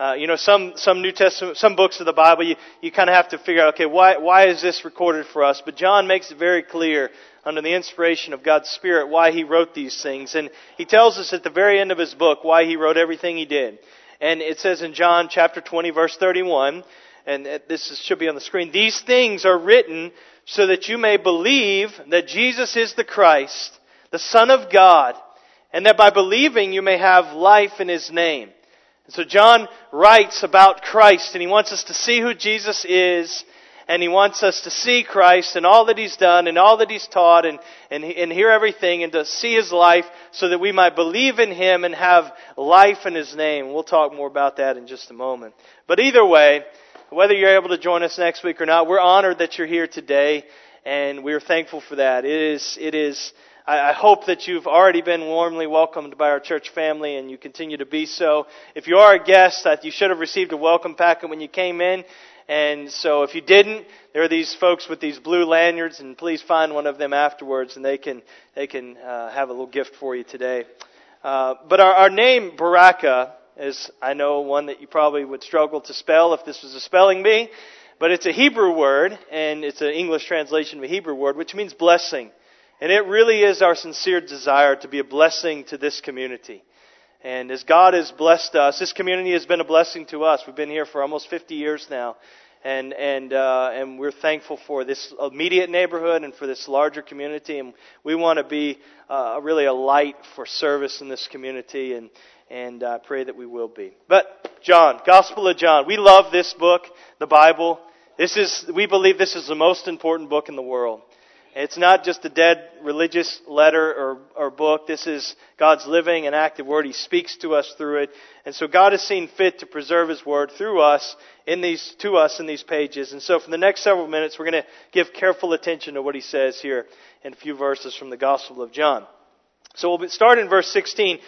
uh, you know, some, some New Testament, some books of the Bible, you, you kind of have to figure out, okay, why, why is this recorded for us? But John makes it very clear under the inspiration of God's Spirit why he wrote these things. And he tells us at the very end of his book why he wrote everything he did. And it says in John chapter 20 verse 31, and this should be on the screen, these things are written so that you may believe that Jesus is the Christ, the Son of God, and that by believing you may have life in His name. And so John writes about Christ and he wants us to see who Jesus is and he wants us to see Christ and all that he's done and all that he's taught and, and, and hear everything and to see his life so that we might believe in him and have life in his name. We'll talk more about that in just a moment. But either way, whether you're able to join us next week or not, we're honored that you're here today and we're thankful for that. It is, it is, I hope that you've already been warmly welcomed by our church family and you continue to be so. If you are a guest, you should have received a welcome packet when you came in. And so if you didn't, there are these folks with these blue lanyards, and please find one of them afterwards, and they can they can uh, have a little gift for you today. Uh, but our, our name Baraka is, I know, one that you probably would struggle to spell if this was a spelling bee, but it's a Hebrew word, and it's an English translation of a Hebrew word, which means blessing. And it really is our sincere desire to be a blessing to this community. And as God has blessed us, this community has been a blessing to us. We've been here for almost 50 years now and and uh, and we're thankful for this immediate neighborhood and for this larger community, and we want to be uh, really a light for service in this community, and and uh, pray that we will be. But John, Gospel of John, we love this book, the Bible. This is we believe this is the most important book in the world. It's not just a dead religious letter or, or book. This is God's living and active word. He speaks to us through it. And so God has seen fit to preserve His word through us in these, to us in these pages. And so for the next several minutes, we're going to give careful attention to what He says here in a few verses from the Gospel of John. So we'll start in verse 16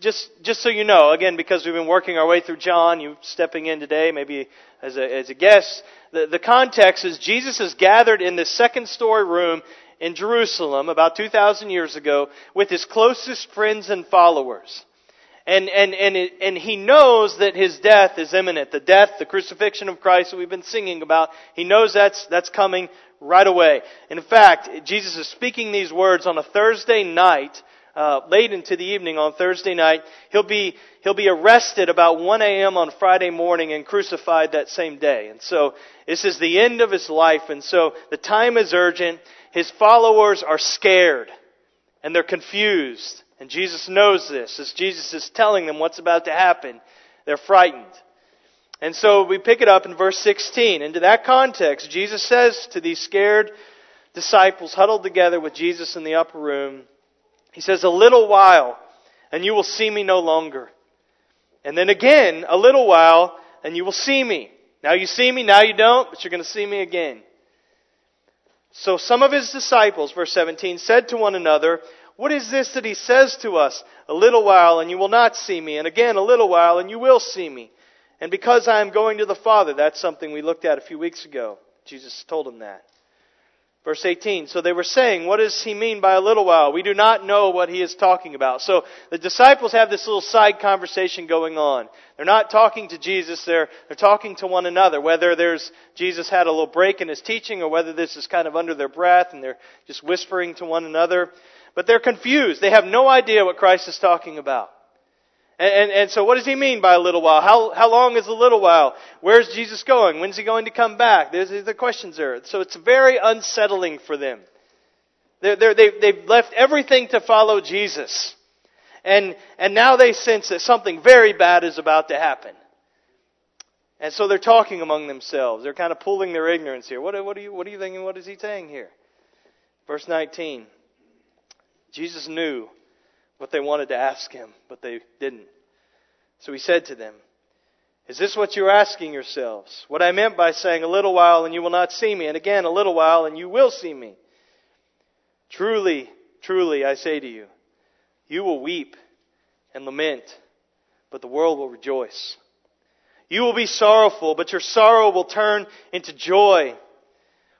just just so you know, again, because we've been working our way through John, you stepping in today, maybe as a as a guest. The, the context is Jesus is gathered in this second story room in Jerusalem about 2,000 years ago with his closest friends and followers. And, and, and, it, and he knows that his death is imminent. The death, the crucifixion of Christ that we've been singing about, he knows that's, that's coming right away. In fact, Jesus is speaking these words on a Thursday night uh, late into the evening on Thursday night. He'll be he'll be arrested about 1 a.m. on Friday morning and crucified that same day. And so this is the end of his life. And so the time is urgent. His followers are scared and they're confused. And Jesus knows this as Jesus is telling them what's about to happen. They're frightened. And so we pick it up in verse 16. Into that context, Jesus says to these scared disciples huddled together with Jesus in the upper room, he says, A little while, and you will see me no longer. And then again, a little while, and you will see me. Now you see me, now you don't, but you're going to see me again. So some of his disciples, verse 17, said to one another, What is this that he says to us? A little while, and you will not see me, and again a little while, and you will see me. And because I am going to the Father, that's something we looked at a few weeks ago. Jesus told him that. Verse 18. So they were saying, what does he mean by a little while? We do not know what he is talking about. So the disciples have this little side conversation going on. They're not talking to Jesus, they're, they're talking to one another. Whether there's, Jesus had a little break in his teaching or whether this is kind of under their breath and they're just whispering to one another. But they're confused. They have no idea what Christ is talking about. And, and, and, so what does he mean by a little while? How, how long is a little while? Where's Jesus going? When's he going to come back? There's the questions there. So it's very unsettling for them. They're, they're, they've, they've left everything to follow Jesus. And, and now they sense that something very bad is about to happen. And so they're talking among themselves. They're kind of pulling their ignorance here. What, what, are, you, what are you thinking? What is he saying here? Verse 19. Jesus knew what they wanted to ask him, but they didn't. So he said to them, Is this what you're asking yourselves? What I meant by saying, A little while and you will not see me, and again, a little while and you will see me. Truly, truly, I say to you, you will weep and lament, but the world will rejoice. You will be sorrowful, but your sorrow will turn into joy.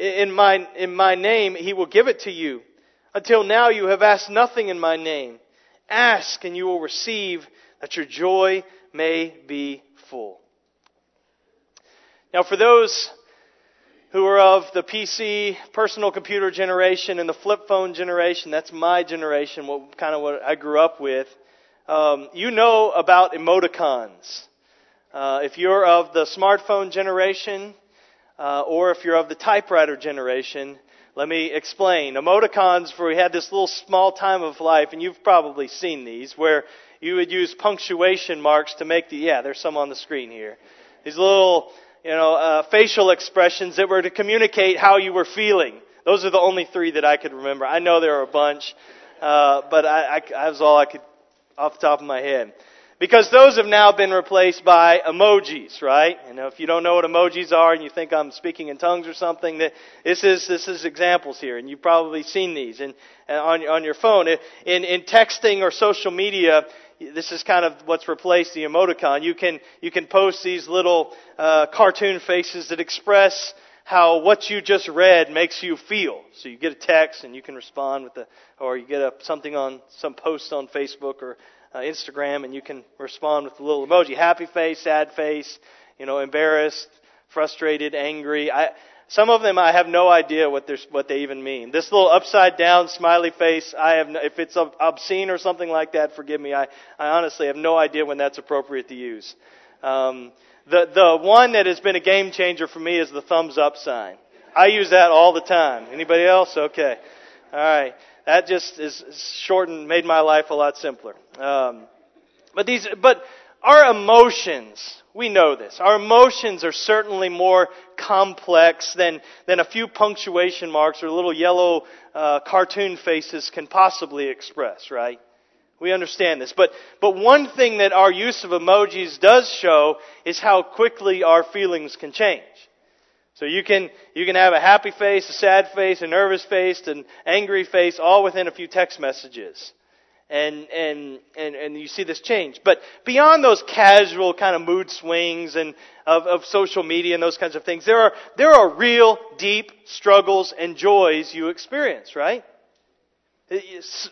in my, in my name, He will give it to you. Until now you have asked nothing in my name. Ask and you will receive that your joy may be full. Now for those who are of the PC personal computer generation and the flip phone generation, that's my generation, what kind of what I grew up with. Um, you know about emoticons. Uh, if you're of the smartphone generation, uh, or if you're of the typewriter generation, let me explain. Emoticons, where we had this little small time of life, and you've probably seen these, where you would use punctuation marks to make the, yeah, there's some on the screen here. These little you know, uh, facial expressions that were to communicate how you were feeling. Those are the only three that I could remember. I know there are a bunch, uh, but I, I, that was all I could off the top of my head. Because those have now been replaced by emojis, right? You know, if you don't know what emojis are and you think I'm speaking in tongues or something, that this is this is examples here, and you've probably seen these and on on your phone. In in texting or social media, this is kind of what's replaced the emoticon. You can you can post these little uh, cartoon faces that express how what you just read makes you feel. So you get a text and you can respond with the, or you get a, something on some post on Facebook or uh, Instagram and you can respond with a little emoji: happy face, sad face, you know, embarrassed, frustrated, angry. I some of them I have no idea what, what they even mean. This little upside down smiley face, I have, no, if it's obscene or something like that, forgive me. I, I honestly have no idea when that's appropriate to use. Um, the, the one that has been a game changer for me is the thumbs up sign. I use that all the time. Anybody else? Okay. Alright. That just is shortened, made my life a lot simpler. Um, but these, but our emotions, we know this. Our emotions are certainly more complex than, than a few punctuation marks or little yellow uh, cartoon faces can possibly express, right? We understand this. But, but one thing that our use of emojis does show is how quickly our feelings can change. So you can, you can have a happy face, a sad face, a nervous face, an angry face, all within a few text messages and, and, and, and you see this change. But beyond those casual kind of mood swings and of, of social media and those kinds of things, there are, there are real deep struggles and joys you experience, right?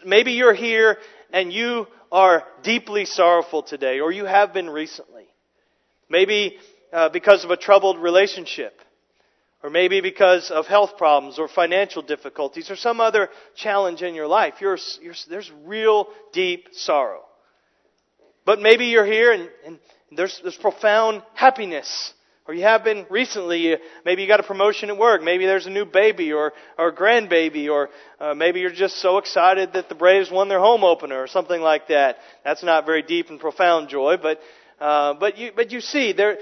Maybe you're here and you are deeply sorrowful today, or you have been recently. Maybe uh, because of a troubled relationship or maybe because of health problems or financial difficulties or some other challenge in your life. You're, you're, there's real deep sorrow. But maybe you're here and, and there's, there's profound happiness. Or you have been recently, maybe you got a promotion at work, maybe there's a new baby or, or a grandbaby, or uh, maybe you're just so excited that the Braves won their home opener or something like that. That's not very deep and profound joy, but, uh, but you, but you see, there,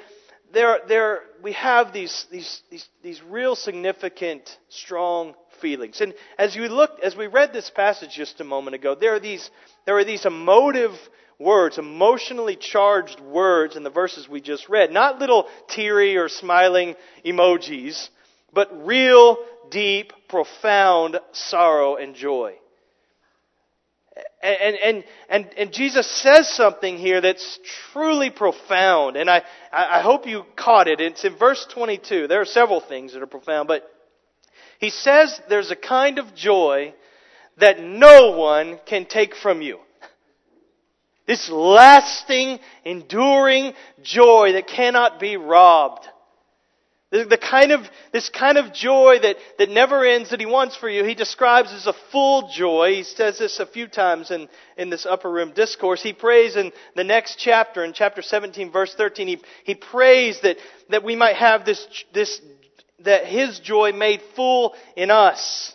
there, there, we have these, these, these, these real significant, strong feelings. And as we look, as we read this passage just a moment ago, there are these, there are these emotive words, emotionally charged words in the verses we just read. Not little teary or smiling emojis, but real, deep, profound sorrow and joy. And, and, and, and Jesus says something here that's truly profound. And I, I hope you caught it. It's in verse 22. There are several things that are profound, but he says there's a kind of joy that no one can take from you. This lasting, enduring joy that cannot be robbed. The, the kind of, this kind of joy that, that never ends that he wants for you, he describes as a full joy. He says this a few times in, in this upper room discourse. He prays in the next chapter, in chapter 17, verse 13, he, he prays that, that we might have this, this, that his joy made full in us.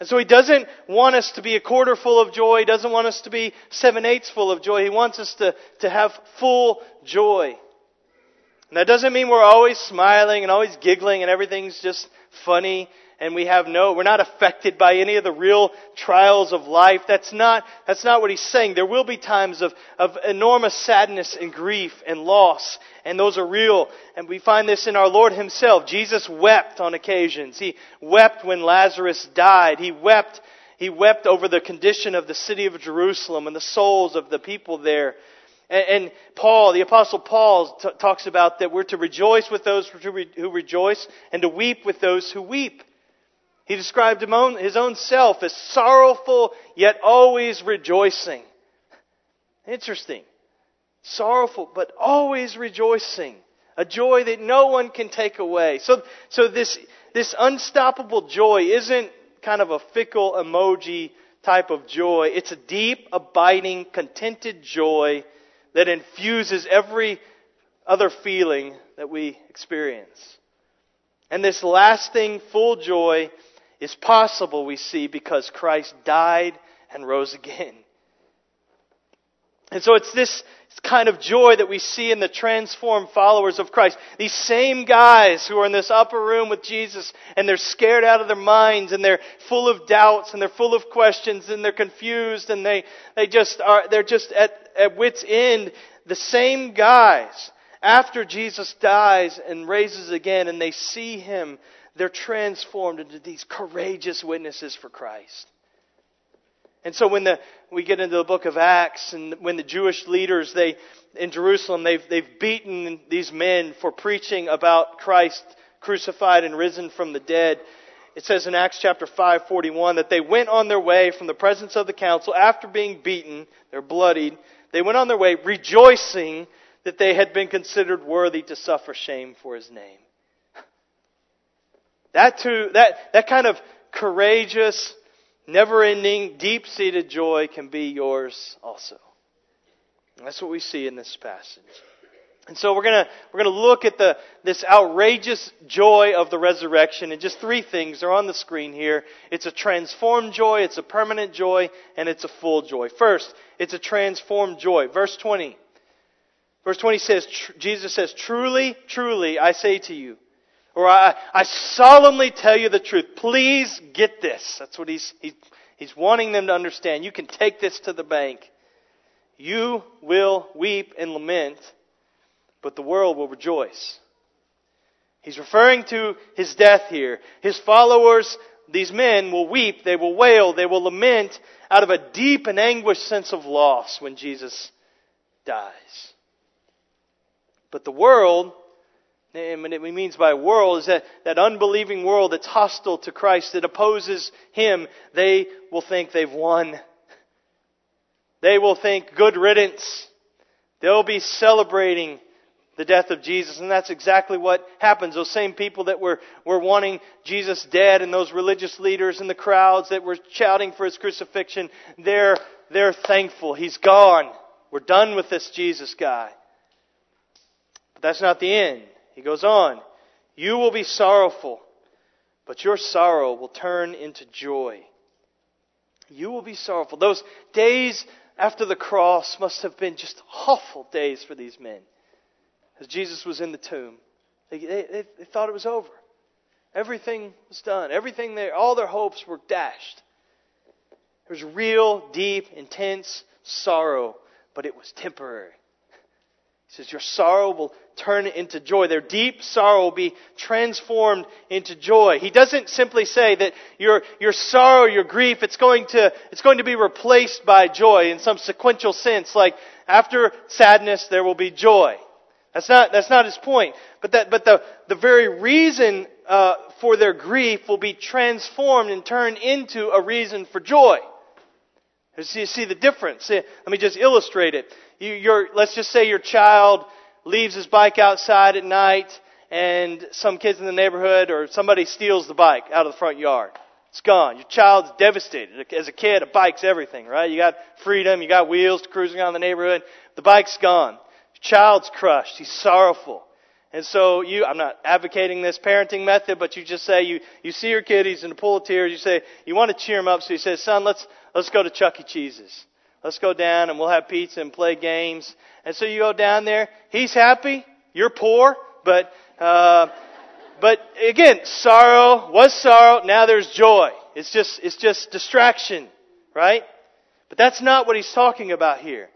And so he doesn't want us to be a quarter full of joy. He doesn't want us to be seven eighths full of joy. He wants us to, to have full joy. And that doesn't mean we're always smiling and always giggling and everything's just funny and we have no, we're not affected by any of the real trials of life. That's not, that's not what he's saying. There will be times of, of enormous sadness and grief and loss and those are real. And we find this in our Lord Himself. Jesus wept on occasions. He wept when Lazarus died. He wept, He wept over the condition of the city of Jerusalem and the souls of the people there. And, Paul, the apostle Paul t- talks about that we're to rejoice with those who rejoice and to weep with those who weep. He described his own self as sorrowful yet always rejoicing. Interesting. Sorrowful but always rejoicing. A joy that no one can take away. So, so this, this unstoppable joy isn't kind of a fickle emoji type of joy. It's a deep, abiding, contented joy that infuses every other feeling that we experience. And this lasting, full joy is possible, we see, because Christ died and rose again. And so it's this kind of joy that we see in the transformed followers of Christ. These same guys who are in this upper room with Jesus and they're scared out of their minds and they're full of doubts and they're full of questions and they're confused and they, they just are, they're just at, at wit's end. The same guys, after Jesus dies and raises again and they see Him they're transformed into these courageous witnesses for Christ. And so when the, we get into the book of Acts and when the Jewish leaders, they, in Jerusalem, they've, they've beaten these men for preaching about Christ crucified and risen from the dead. It says in Acts chapter 5:41 that they went on their way from the presence of the council after being beaten, they're bloodied. They went on their way rejoicing that they had been considered worthy to suffer shame for his name. That too, that, that kind of courageous, never-ending, deep-seated joy can be yours also. And that's what we see in this passage. And so we're gonna, we're gonna look at the, this outrageous joy of the resurrection and just three things are on the screen here. It's a transformed joy, it's a permanent joy, and it's a full joy. First, it's a transformed joy. Verse 20. Verse 20 says, Jesus says, Truly, truly, I say to you, or I, I solemnly tell you the truth. Please get this. That's what he's, he, he's wanting them to understand. You can take this to the bank. You will weep and lament, but the world will rejoice. He's referring to his death here. His followers, these men, will weep, they will wail, they will lament out of a deep and anguished sense of loss when Jesus dies. But the world and what it means by world is that, that unbelieving world that's hostile to Christ, that opposes Him, they will think they've won. They will think good riddance. They'll be celebrating the death of Jesus, and that's exactly what happens. Those same people that were, were wanting Jesus dead and those religious leaders and the crowds that were shouting for His crucifixion, they're, they're thankful. He's gone. We're done with this Jesus guy. But that's not the end. He goes on, You will be sorrowful, but your sorrow will turn into joy. You will be sorrowful. Those days after the cross must have been just awful days for these men. As Jesus was in the tomb, they, they, they thought it was over. Everything was done. Everything there, all their hopes were dashed. There was real, deep, intense sorrow, but it was temporary. Says, Your sorrow will turn into joy. Their deep sorrow will be transformed into joy. He doesn't simply say that your, your sorrow, your grief, it's going, to, it's going to be replaced by joy in some sequential sense, like after sadness there will be joy. That's not, that's not his point. But, that, but the, the very reason uh, for their grief will be transformed and turned into a reason for joy. You see the difference. Let me just illustrate it. You, let's just say your child leaves his bike outside at night and some kids in the neighborhood or somebody steals the bike out of the front yard. It's gone. Your child's devastated. As a kid, a bike's everything, right? You got freedom, you got wheels to cruising around the neighborhood. The bike's gone. Your child's crushed. He's sorrowful. And so you, I'm not advocating this parenting method, but you just say you, you see your kid, he's in a pool of tears, you say, you want to cheer him up, so you say, son, let's, let's go to Chuck E. Cheese's. Let's go down and we'll have pizza and play games. And so you go down there. He's happy. You're poor, but uh, but again, sorrow was sorrow. Now there's joy. It's just it's just distraction, right? But that's not what he's talking about here.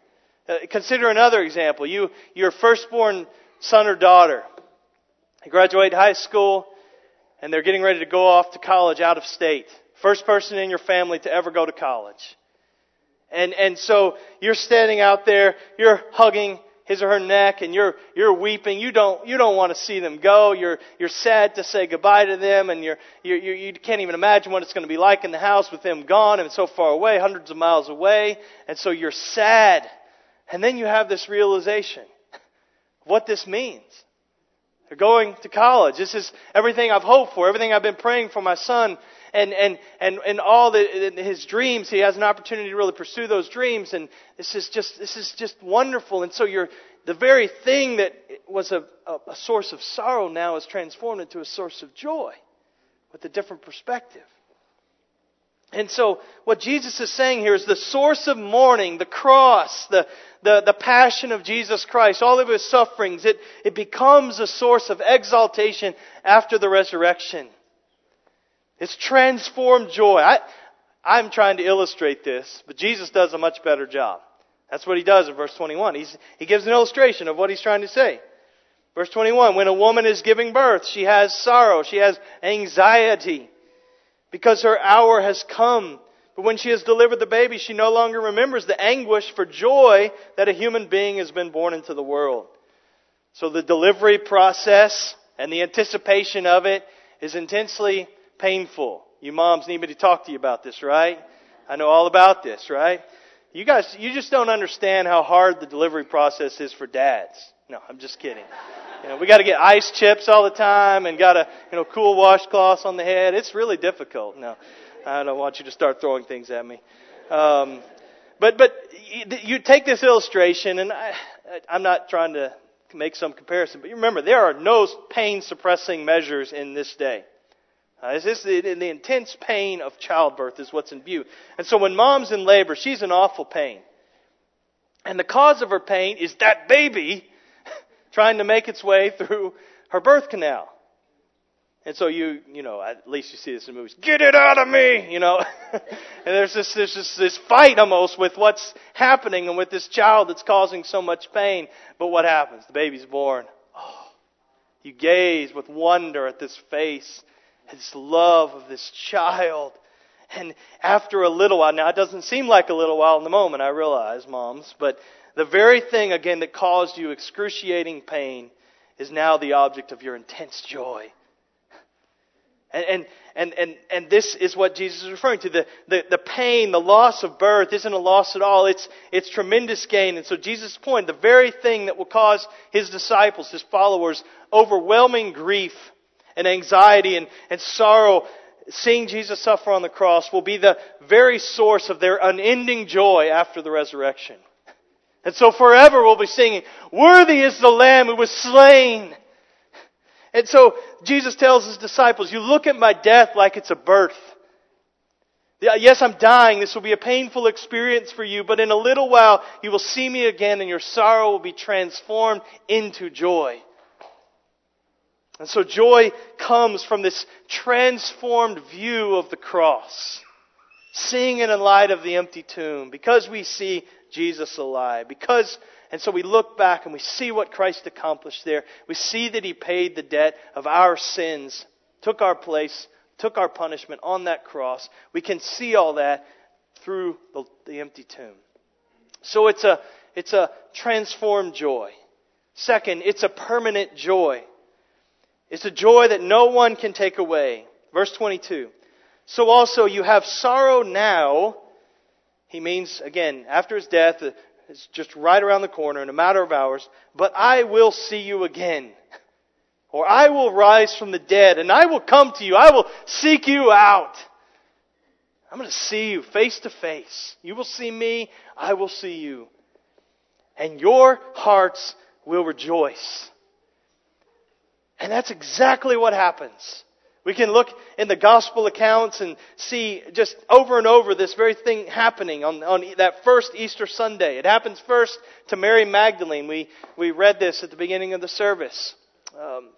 Uh, consider another example. You your firstborn son or daughter. They graduate high school and they're getting ready to go off to college out of state. First person in your family to ever go to college. And, and so you're standing out there, you're hugging his or her neck and you're, you're weeping. You don't, you don't want to see them go. You're, you're sad to say goodbye to them and you're, you're, you you can't even imagine what it's going to be like in the house with them gone and so far away, hundreds of miles away. And so you're sad. And then you have this realization of what this means. They're going to college. This is everything I've hoped for, everything I've been praying for my son and, and, and, and all the, his dreams. He has an opportunity to really pursue those dreams. And this is just, this is just wonderful. And so you're, the very thing that was a, a, source of sorrow now is transformed into a source of joy with a different perspective. And so, what Jesus is saying here is the source of mourning, the cross, the, the, the passion of Jesus Christ, all of his sufferings, it, it becomes a source of exaltation after the resurrection. It's transformed joy. I, I'm trying to illustrate this, but Jesus does a much better job. That's what he does in verse 21. He's, he gives an illustration of what he's trying to say. Verse 21, when a woman is giving birth, she has sorrow, she has anxiety, because her hour has come. But when she has delivered the baby, she no longer remembers the anguish for joy that a human being has been born into the world. So the delivery process and the anticipation of it is intensely painful. You moms need me to talk to you about this, right? I know all about this, right? You guys, you just don't understand how hard the delivery process is for dads. No, I'm just kidding. You know, we got to get ice chips all the time and got to, you know, cool washcloths on the head. It's really difficult. No, I don't want you to start throwing things at me. Um, but but you take this illustration, and I, I'm not trying to make some comparison, but you remember there are no pain suppressing measures in this day. Uh, it's just the, the intense pain of childbirth is what's in view. And so when mom's in labor, she's in awful pain. And the cause of her pain is that baby trying to make its way through her birth canal. And so you, you know, at least you see this in movies. Get it out of me, you know. and there's this, there's this, this fight almost with what's happening and with this child that's causing so much pain. But what happens? The baby's born. Oh, you gaze with wonder at this face his love of this child. And after a little while, now it doesn't seem like a little while in the moment, I realize, moms, but the very thing, again, that caused you excruciating pain is now the object of your intense joy. And, and, and, and, and this is what Jesus is referring to. The, the, the pain, the loss of birth isn't a loss at all. It's, it's tremendous gain. And so Jesus' point, the very thing that will cause his disciples, his followers, overwhelming grief and anxiety and, and sorrow, seeing Jesus suffer on the cross will be the very source of their unending joy after the resurrection. And so forever we'll be singing, Worthy is the Lamb who was slain. And so Jesus tells his disciples, You look at my death like it's a birth. Yes, I'm dying. This will be a painful experience for you, but in a little while you will see me again and your sorrow will be transformed into joy. And so joy comes from this transformed view of the cross. Seeing it in light of the empty tomb. Because we see Jesus alive. Because, and so we look back and we see what Christ accomplished there. We see that He paid the debt of our sins, took our place, took our punishment on that cross. We can see all that through the, the empty tomb. So it's a, it's a transformed joy. Second, it's a permanent joy. It's a joy that no one can take away. Verse 22. So also you have sorrow now. He means, again, after his death, it's just right around the corner in a matter of hours. But I will see you again. Or I will rise from the dead and I will come to you. I will seek you out. I'm going to see you face to face. You will see me. I will see you. And your hearts will rejoice. And that's exactly what happens. We can look in the gospel accounts and see just over and over this very thing happening on, on that first Easter Sunday. It happens first to Mary Magdalene. We, we read this at the beginning of the service. Um,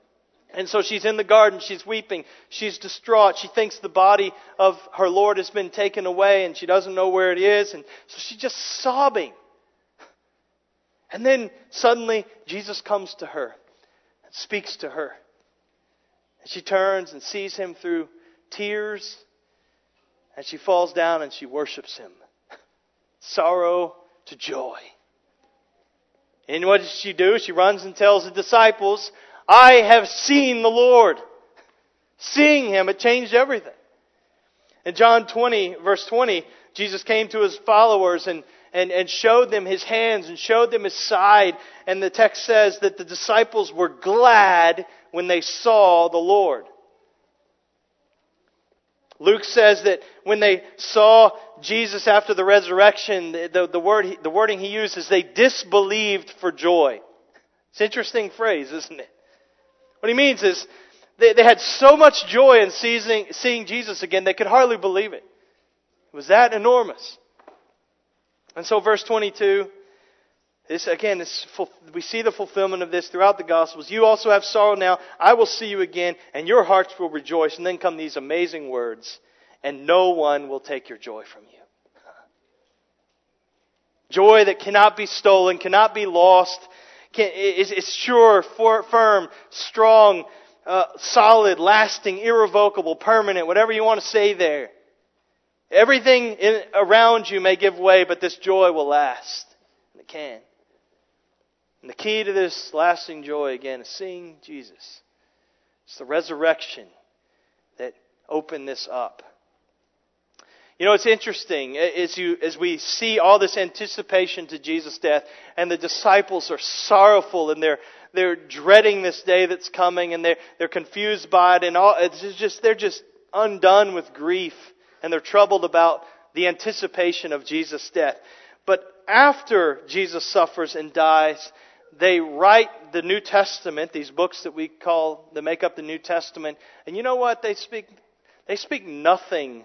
and so she's in the garden, she's weeping, she's distraught, she thinks the body of her Lord has been taken away and she doesn't know where it is, and so she's just sobbing. And then suddenly Jesus comes to her and speaks to her. And she turns and sees him through tears, and she falls down and she worships him. Sorrow to joy. And what does she do? She runs and tells the disciples, I have seen the Lord. Seeing him, it changed everything. In John 20, verse 20, Jesus came to his followers and, and, and showed them his hands and showed them his side. And the text says that the disciples were glad when they saw the Lord. Luke says that when they saw Jesus after the resurrection, the, the, word, the wording he uses, they disbelieved for joy. It's an interesting phrase, isn't it? What he means is they, they had so much joy in seeing, seeing Jesus again, they could hardly believe it. It was that enormous. And so, verse 22, this again, this, we see the fulfillment of this throughout the Gospels. You also have sorrow now. I will see you again, and your hearts will rejoice. And then come these amazing words, and no one will take your joy from you. Joy that cannot be stolen, cannot be lost, can, is, is sure, for, firm, strong, uh, solid, lasting, irrevocable, permanent, whatever you want to say there. Everything in, around you may give way, but this joy will last. And it can. And the key to this lasting joy, again, is seeing Jesus. It's the resurrection that opened this up. You know, it's interesting as, you, as we see all this anticipation to Jesus' death, and the disciples are sorrowful and they're, they're dreading this day that's coming, and they're, they're confused by it, and all, it's just, they're just undone with grief, and they're troubled about the anticipation of Jesus' death. But after Jesus suffers and dies, they write the New Testament, these books that we call, that make up the New Testament, and you know what? They speak, they speak nothing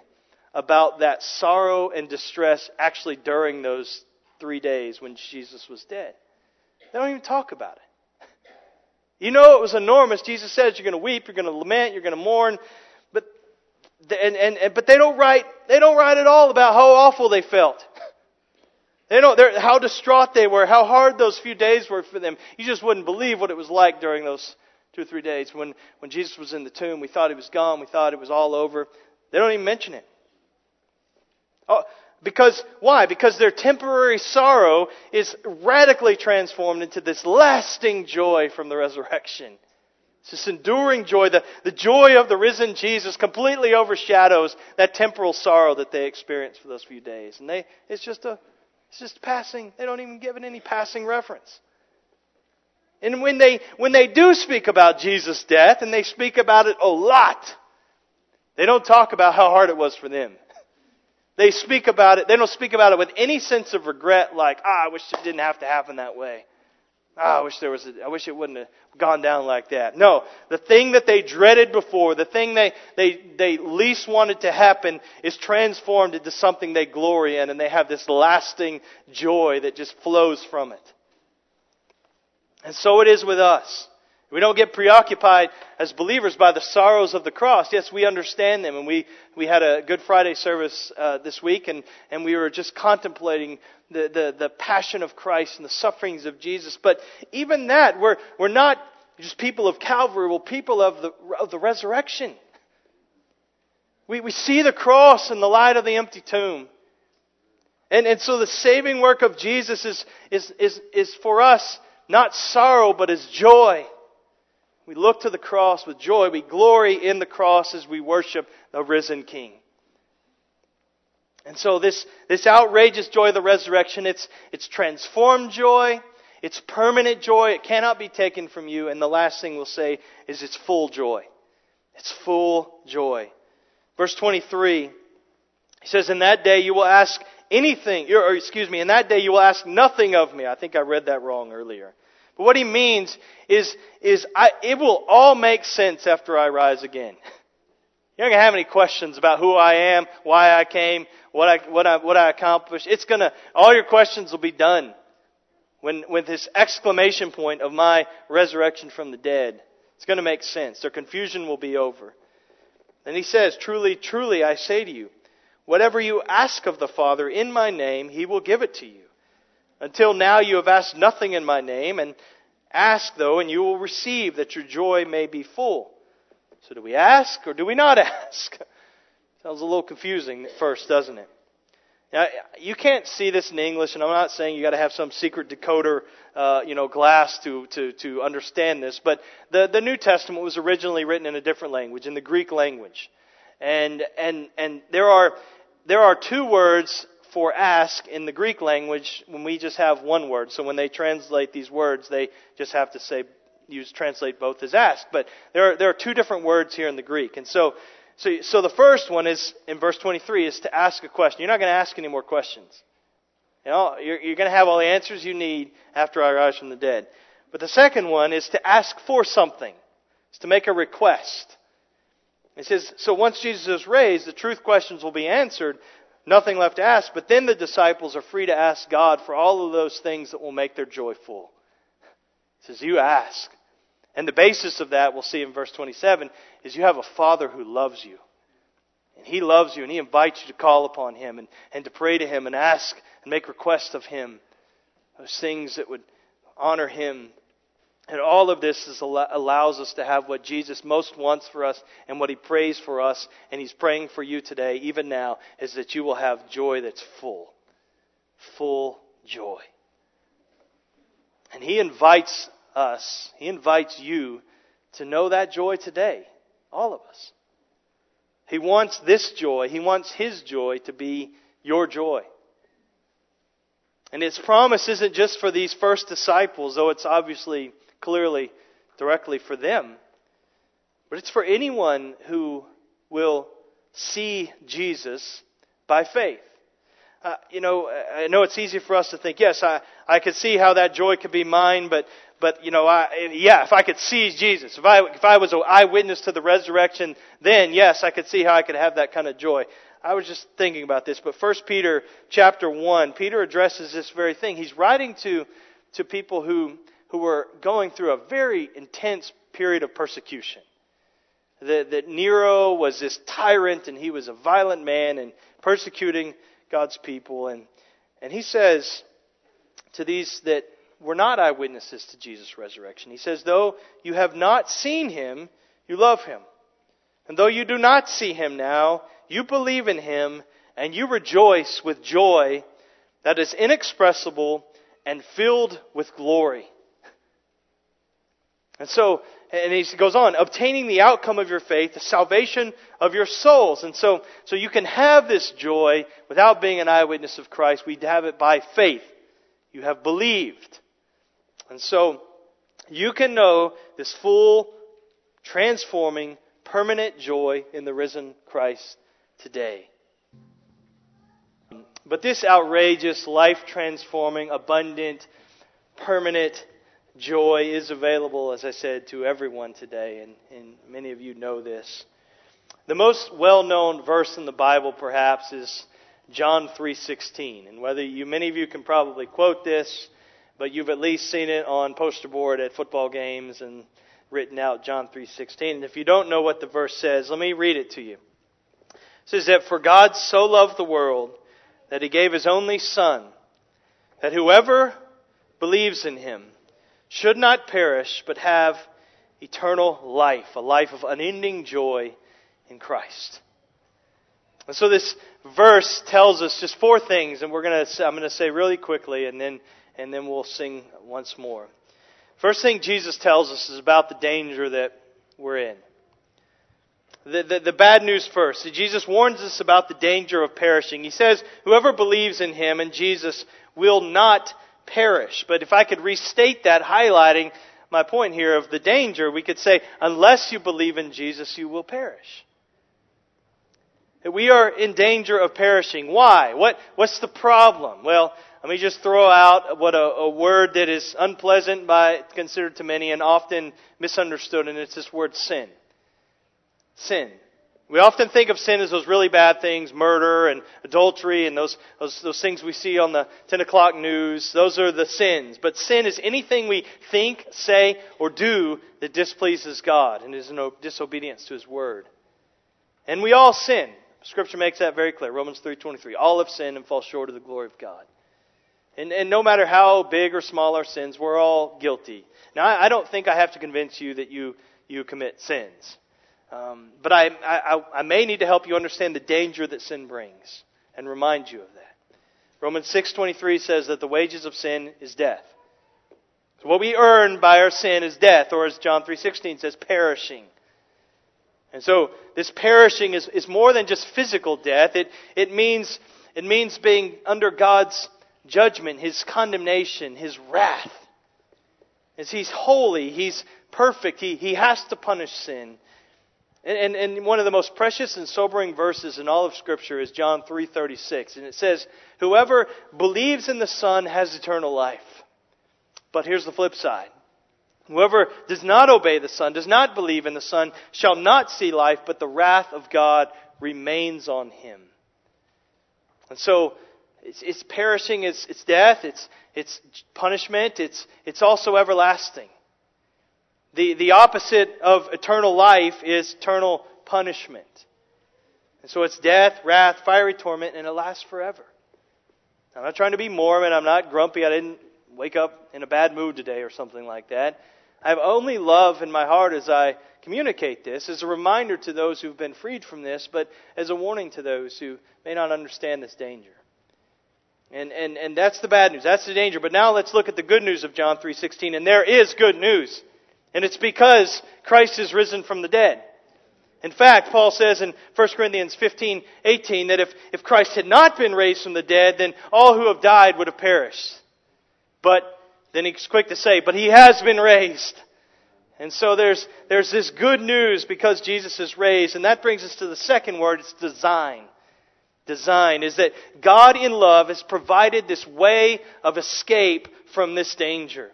about that sorrow and distress actually during those three days when Jesus was dead. They don't even talk about it. You know it was enormous. Jesus says you're going to weep, you're going to lament, you're going to mourn, and, and, and but they don't write they don't write at all about how awful they felt. They don't how distraught they were, how hard those few days were for them. You just wouldn't believe what it was like during those two or three days when when Jesus was in the tomb. We thought he was gone. We thought it was all over. They don't even mention it. Oh, because, why? Because their temporary sorrow is radically transformed into this lasting joy from the resurrection. It's this enduring joy. The, the joy of the risen Jesus completely overshadows that temporal sorrow that they experienced for those few days. And they, it's just a, it's just passing. They don't even give it any passing reference. And when they, when they do speak about Jesus' death, and they speak about it a lot, they don't talk about how hard it was for them. They speak about it, they don't speak about it with any sense of regret, like, ah, I wish it didn't have to happen that way. Ah, I wish there was a, I wish it wouldn't have gone down like that. No, the thing that they dreaded before, the thing they, they, they least wanted to happen is transformed into something they glory in and they have this lasting joy that just flows from it. And so it is with us. We don't get preoccupied as believers by the sorrows of the cross. Yes, we understand them, and we, we had a Good Friday service uh, this week, and, and we were just contemplating the, the, the passion of Christ and the sufferings of Jesus. But even that, we're, we're not just people of Calvary, we're people of the, of the resurrection. We, we see the cross and the light of the empty tomb. And, and so the saving work of Jesus is, is, is, is for us not sorrow, but is joy. We look to the cross with joy. We glory in the cross as we worship the risen King. And so this, this outrageous joy of the resurrection, it's, it's transformed joy. It's permanent joy. It cannot be taken from you. And the last thing we'll say is it's full joy. It's full joy. Verse 23, he says, In that day you will ask anything, or excuse me, in that day you will ask nothing of me. I think I read that wrong earlier. But what he means is, is I, it will all make sense after I rise again. You're not going to have any questions about who I am, why I came, what I, what I, what I accomplished. It's going to, all your questions will be done when, with this exclamation point of my resurrection from the dead. It's going to make sense. Their confusion will be over. And he says, truly, truly, I say to you, whatever you ask of the Father in my name, he will give it to you. Until now you have asked nothing in my name, and Ask, though, and you will receive, that your joy may be full. So do we ask or do we not ask? Sounds a little confusing at first, doesn't it? Now, you can't see this in English, and I'm not saying you got to have some secret decoder, uh, you know, glass to, to, to understand this. But the, the New Testament was originally written in a different language, in the Greek language, and and and there are there are two words for ask in the Greek language when we just have one word. So when they translate these words, they just have to say use translate both as ask. But there are, there are two different words here in the Greek, and so so, so the first one is in verse 23 is to ask a question. You're not going to ask any more questions. You know, you're, you're going to have all the answers you need after I rise from the dead. But the second one is to ask for something. It's to make a request. It says, so once Jesus is raised, the truth questions will be answered, nothing left to ask, but then the disciples are free to ask God for all of those things that will make their joy full. It says, you ask. And the basis of that, we'll see in verse 27, is you have a Father who loves you. And He loves you, and He invites you to call upon Him and, and to pray to Him and ask and make requests of Him. Those things that would honor Him. And all of this is, allows us to have what Jesus most wants for us and what He prays for us, and He's praying for you today, even now, is that you will have joy that's full. Full joy. And He invites us, He invites you to know that joy today. All of us. He wants this joy, He wants His joy to be your joy. And His promise isn't just for these first disciples, though it's obviously clearly directly for them, but it's for anyone who will see Jesus by faith. Uh, you know, I know it's easy for us to think, yes, I, I could see how that joy could be mine, but but you know, I, yeah, if I could see Jesus, if I if I was an eyewitness to the resurrection, then yes, I could see how I could have that kind of joy. I was just thinking about this, but First Peter chapter one, Peter addresses this very thing. He's writing to to people who who were going through a very intense period of persecution. That, that Nero was this tyrant and he was a violent man and persecuting God's people. And, and he says to these that were not eyewitnesses to Jesus' resurrection. He says, Though you have not seen him, you love him. And though you do not see him now, you believe in him, and you rejoice with joy that is inexpressible and filled with glory. And so, and he goes on, obtaining the outcome of your faith, the salvation of your souls. And so, so you can have this joy without being an eyewitness of Christ. We have it by faith. You have believed. And so you can know this full, transforming, permanent joy in the risen Christ today. But this outrageous, life transforming, abundant, permanent joy is available, as I said, to everyone today, and, and many of you know this. The most well-known verse in the Bible, perhaps, is John 3:16. And whether you, many of you can probably quote this, but you've at least seen it on poster board at football games and written out John 3:16. And if you don't know what the verse says, let me read it to you. It says that for God so loved the world that he gave his only son that whoever believes in him should not perish but have eternal life, a life of unending joy in Christ. And so this verse tells us just four things, and we're to, I'm going to say really quickly, and then and then we'll sing once more. First thing Jesus tells us is about the danger that we're in. The, the, the, bad news first. Jesus warns us about the danger of perishing. He says, whoever believes in him and Jesus will not perish. But if I could restate that, highlighting my point here of the danger, we could say, unless you believe in Jesus, you will perish. We are in danger of perishing. Why? What, what's the problem? Well, let me just throw out what a, a word that is unpleasant by considered to many and often misunderstood, and it's this word sin. Sin. We often think of sin as those really bad things, murder and adultery and those, those, those things we see on the 10 o'clock news. Those are the sins. But sin is anything we think, say, or do that displeases God and is in disobedience to His Word. And we all sin. Scripture makes that very clear. Romans 3.23. All have sinned and fall short of the glory of God. And, and no matter how big or small our sins, we're all guilty. Now, I, I don't think I have to convince you that you, you commit sins. Um, but I, I, I may need to help you understand the danger that sin brings and remind you of that. Romans 6:23 says that the wages of sin is death. So what we earn by our sin is death, or as John 3:16 says, perishing. And so this perishing is, is more than just physical death. It, it, means, it means being under God's judgment, His condemnation, His wrath. As He's holy, He's perfect, He, he has to punish sin. And, and, and one of the most precious and sobering verses in all of Scripture is John 3.36. And it says, Whoever believes in the Son has eternal life. But here's the flip side. Whoever does not obey the Son, does not believe in the Son, shall not see life, but the wrath of God remains on him. And so, it's, it's perishing, it's, it's death, it's, it's punishment, it's, it's also everlasting. The, the opposite of eternal life is eternal punishment. And so it's death, wrath, fiery torment, and it lasts forever. I'm not trying to be Mormon. I'm not grumpy. I didn't wake up in a bad mood today or something like that. I have only love in my heart as I communicate this, as a reminder to those who've been freed from this, but as a warning to those who may not understand this danger. And, and, and that's the bad news. That's the danger. But now let's look at the good news of John 3.16. And there is good news. And it's because Christ is risen from the dead. In fact, Paul says in 1 Corinthians 15, 18 that if, if Christ had not been raised from the dead, then all who have died would have perished. But then he's quick to say, but he has been raised. And so there's, there's this good news because Jesus is raised. And that brings us to the second word, it's design. Design is that God in love has provided this way of escape from this danger.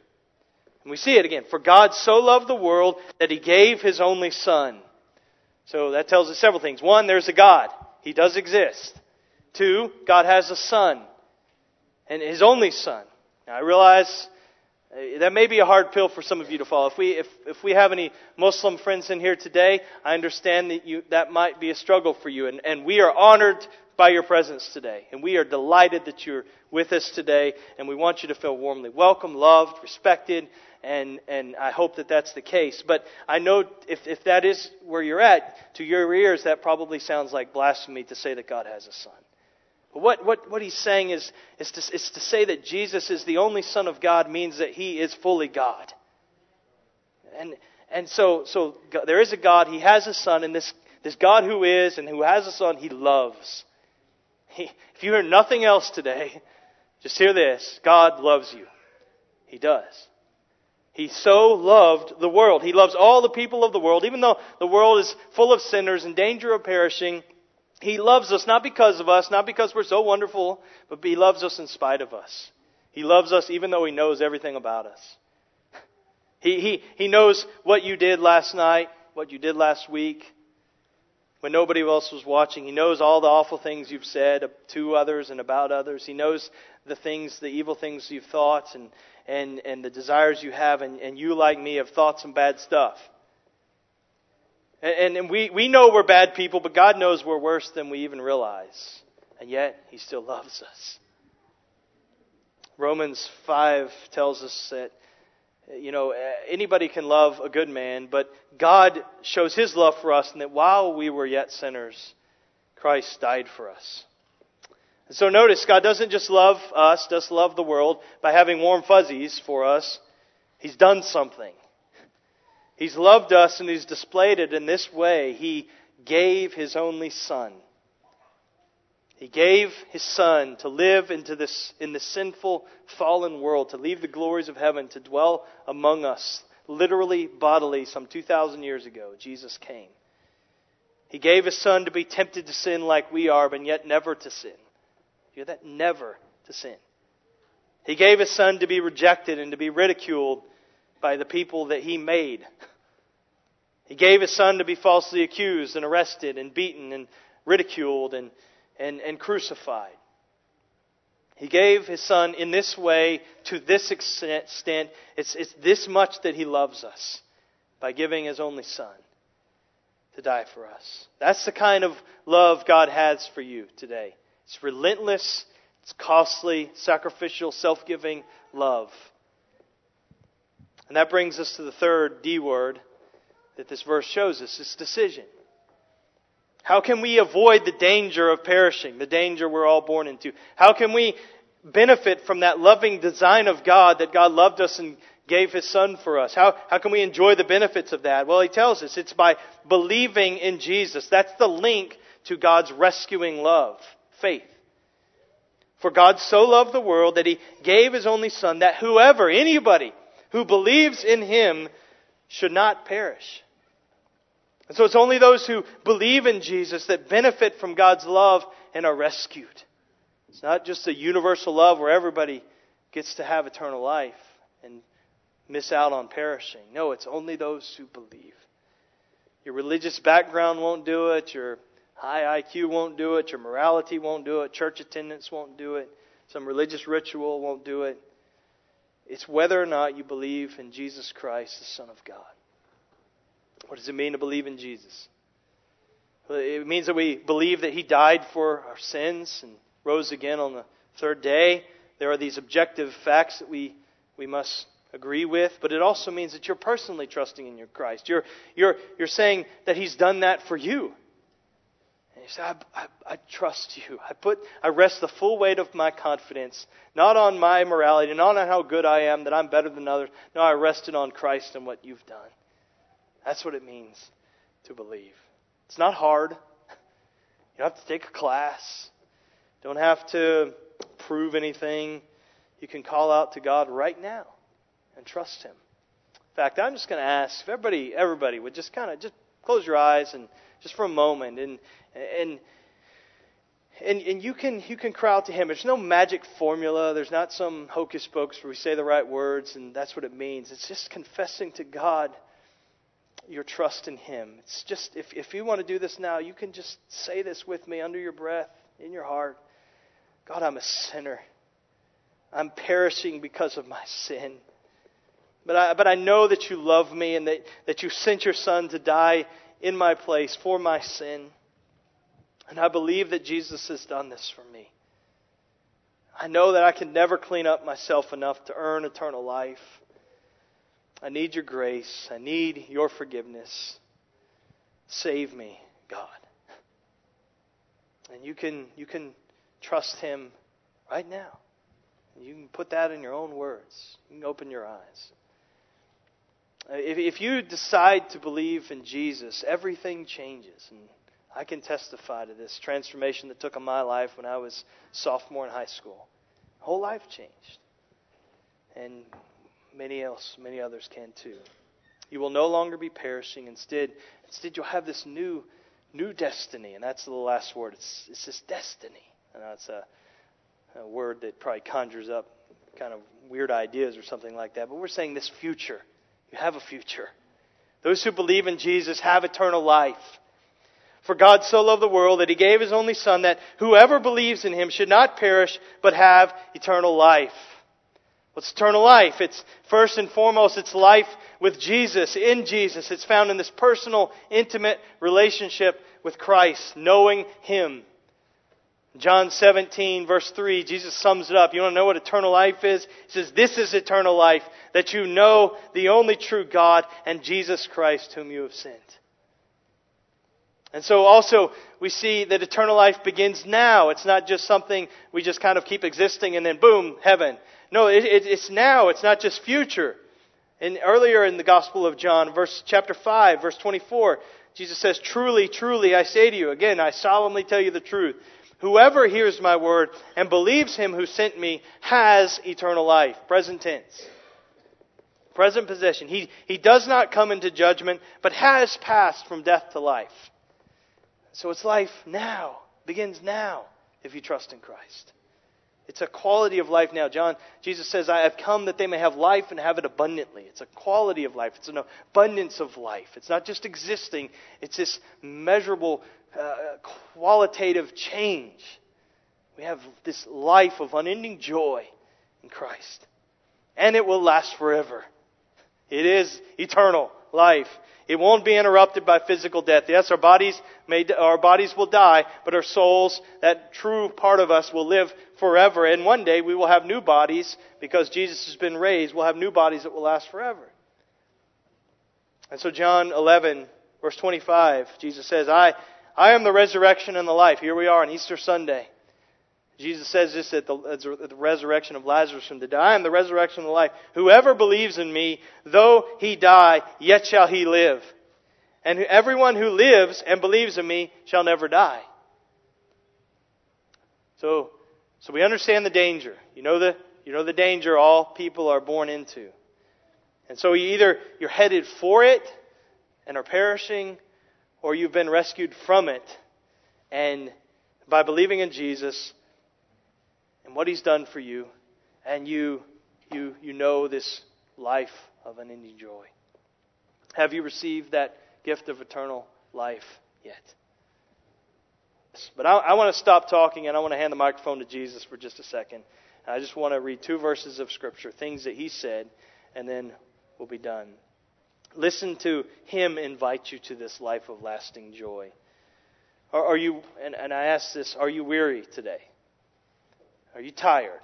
And we see it again. For God so loved the world that he gave his only son. So that tells us several things. One, there's a God. He does exist. Two, God has a son. And his only son. Now I realize uh, that may be a hard pill for some of you to follow. If we, if, if we have any Muslim friends in here today, I understand that you, that might be a struggle for you. And, and we are honored by your presence today. And we are delighted that you're with us today. And we want you to feel warmly welcome, loved, respected. And, and I hope that that's the case. But I know if, if that is where you're at, to your ears, that probably sounds like blasphemy to say that God has a son. But what, what, what he's saying is, is, to, is to say that Jesus is the only Son of God means that he is fully God. And, and so, so there is a God, he has a Son, and this, this God who is and who has a Son, he loves. If you hear nothing else today, just hear this God loves you. He does. He so loved the world. He loves all the people of the world, even though the world is full of sinners in danger of perishing. He loves us not because of us, not because we're so wonderful, but He loves us in spite of us. He loves us even though He knows everything about us. He, he, he knows what you did last night, what you did last week, when nobody else was watching. He knows all the awful things you've said to others and about others. He knows the things, the evil things you've thought and, and, and the desires you have, and, and you, like me, have thought some bad stuff. And, and we, we know we're bad people, but God knows we're worse than we even realize. And yet, He still loves us. Romans 5 tells us that, you know, uh, anybody can love a good man, but God shows His love for us, and that while we were yet sinners, Christ died for us. And so notice, God doesn't just love us, doesn't love the world by having warm fuzzies for us. He's done something. He's loved us and He's displayed it in this way. He gave His only Son. He gave His Son to live into this, in the sinful, fallen world, to leave the glories of heaven, to dwell among us, literally, bodily, some 2,000 years ago. Jesus came. He gave His Son to be tempted to sin like we are, but yet never to sin. You hear that? Never to sin. He gave His Son to be rejected and to be ridiculed by the people that He made. He gave his son to be falsely accused and arrested and beaten and ridiculed and, and, and crucified. He gave his son in this way to this extent. It's, it's this much that he loves us by giving his only son to die for us. That's the kind of love God has for you today. It's relentless, It's costly, sacrificial, self giving love. And that brings us to the third D word that this verse shows us it's decision. How can we avoid the danger of perishing, the danger we're all born into? How can we benefit from that loving design of God that God loved us and gave His Son for us? How, how can we enjoy the benefits of that? Well, He tells us it's by believing in Jesus. That's the link to God's rescuing love, faith. For God so loved the world that He gave His only Son that whoever, anybody who believes in Him should not perish. And so it's only those who believe in Jesus that benefit from God's love and are rescued. It's not just a universal love where everybody gets to have eternal life and miss out on perishing. No, it's only those who believe. Your religious background won't do it. Your high IQ won't do it. Your morality won't do it. Church attendance won't do it. Some religious ritual won't do it. It's whether or not you believe in Jesus Christ, the Son of God. What does it mean to believe in Jesus? It means that we believe that He died for our sins and rose again on the third day. There are these objective facts that we, we must agree with, but it also means that you're personally trusting in your Christ. You're, you're, you're saying that He's done that for you. And you say, I, I, I trust you. I put, I rest the full weight of my confidence, not on my morality, not on how good I am, that I'm better than others. No, I rest it on Christ and what you've done. That's what it means to believe. It's not hard. You don't have to take a class. You Don't have to prove anything. You can call out to God right now and trust Him. In fact, I'm just going to ask if everybody, everybody would just kind of just close your eyes and just for a moment and and and, and you can you can cry out to him. There's no magic formula. There's not some hocus pocus where we say the right words and that's what it means. It's just confessing to God your trust in him. It's just if if you want to do this now, you can just say this with me under your breath, in your heart. God, I'm a sinner. I'm perishing because of my sin. But I, but I know that you love me and that, that you sent your son to die in my place for my sin. And I believe that Jesus has done this for me. I know that I can never clean up myself enough to earn eternal life. I need your grace. I need your forgiveness. Save me, God. And you can, you can trust Him right now. You can put that in your own words. You can open your eyes. Uh, if, if you decide to believe in Jesus, everything changes. And I can testify to this transformation that took on my life when I was sophomore in high school. whole life changed. And many else, many others can too. You will no longer be perishing. Instead, instead you'll have this new, new destiny, and that's the last word. It's, it's this destiny. And that's a, a word that probably conjures up kind of weird ideas or something like that. But we're saying this future. You have a future. Those who believe in Jesus have eternal life. For God so loved the world that he gave his only Son that whoever believes in him should not perish but have eternal life. What's eternal life? It's first and foremost, it's life with Jesus, in Jesus. It's found in this personal, intimate relationship with Christ, knowing Him. John 17, verse 3, Jesus sums it up. You want to know what eternal life is? He says, This is eternal life, that you know the only true God and Jesus Christ, whom you have sent. And so also we see that eternal life begins now. It's not just something we just kind of keep existing and then boom, heaven. No, it, it, it's now. It's not just future. And earlier in the Gospel of John, verse chapter 5, verse 24, Jesus says, Truly, truly, I say to you, again, I solemnly tell you the truth. Whoever hears my word and believes him who sent me has eternal life. Present tense. Present possession. He, he does not come into judgment, but has passed from death to life. So it's life now, begins now, if you trust in Christ. It's a quality of life now. John, Jesus says, I have come that they may have life and have it abundantly. It's a quality of life. It's an abundance of life. It's not just existing, it's this measurable, uh, qualitative change. We have this life of unending joy in Christ. And it will last forever. It is eternal life. It won't be interrupted by physical death. Yes, our bodies may, our bodies will die, but our souls, that true part of us, will live forever. And one day we will have new bodies because Jesus has been raised. We'll have new bodies that will last forever. And so John 11, verse 25, Jesus says, I, I am the resurrection and the life. Here we are on Easter Sunday. Jesus says this at the, at the, resurrection of Lazarus from the dead. I am the resurrection and the life. Whoever believes in me, though he die, yet shall he live. And everyone who lives and believes in me shall never die. So, so we understand the danger. You know the, you know the danger all people are born into. And so you either you're headed for it and are perishing, or you've been rescued from it. And by believing in Jesus and what He's done for you, and you you you know this life of unending joy. Have you received that gift of eternal life yet? But I, I want to stop talking and I want to hand the microphone to Jesus for just a second. I just want to read two verses of Scripture, things that He said, and then we'll be done. Listen to Him invite you to this life of lasting joy. Are, are you, and, and I ask this, are you weary today? Are you tired?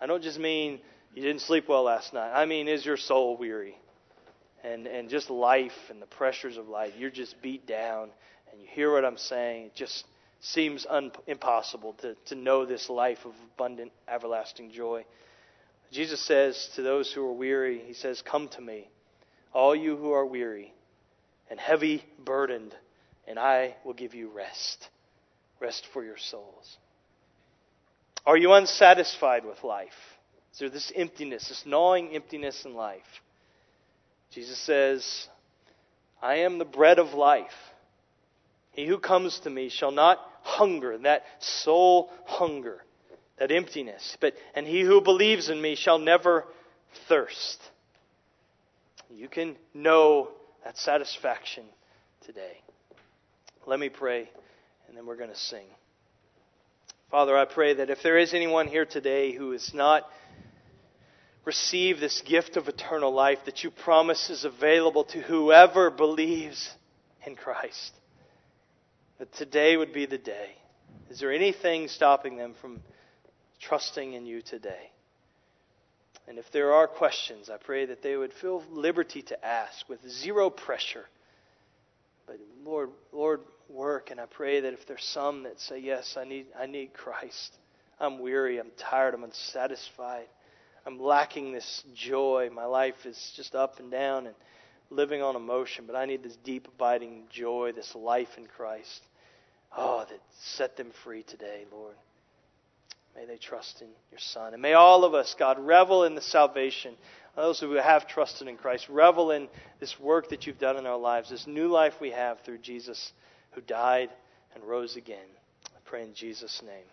I don't just mean you didn't sleep well last night. I mean, is your soul weary? And, and just life and the pressures of life. You're just beat down, and you hear what I'm saying. It just seems un, impossible to, to know this life of abundant, everlasting joy. Jesus says to those who are weary, He says, Come to me, all you who are weary and heavy burdened, and I will give you rest. Rest for your souls. Are you unsatisfied with life? Is there this emptiness, this gnawing emptiness in life? Jesus says, I am the bread of life. He who comes to me shall not hunger, that soul hunger that emptiness. But and he who believes in me shall never thirst. You can know that satisfaction today. Let me pray, and then we're going to sing. Father, I pray that if there is anyone here today who has not received this gift of eternal life that you promise is available to whoever believes in Christ, that today would be the day. Is there anything stopping them from trusting in you today. And if there are questions, I pray that they would feel liberty to ask with zero pressure. But Lord, Lord, work. And I pray that if there's some that say, Yes, I need, I need Christ. I'm weary, I'm tired, I'm unsatisfied. I'm lacking this joy. My life is just up and down and living on emotion, but I need this deep, abiding joy, this life in Christ. Oh, that set them free today, Lord. May they trust in your Son. And may all of us, God, revel in the salvation. Those who have trusted in Christ, revel in this work that you've done in our lives, this new life we have through Jesus who died and rose again. I pray in Jesus' name.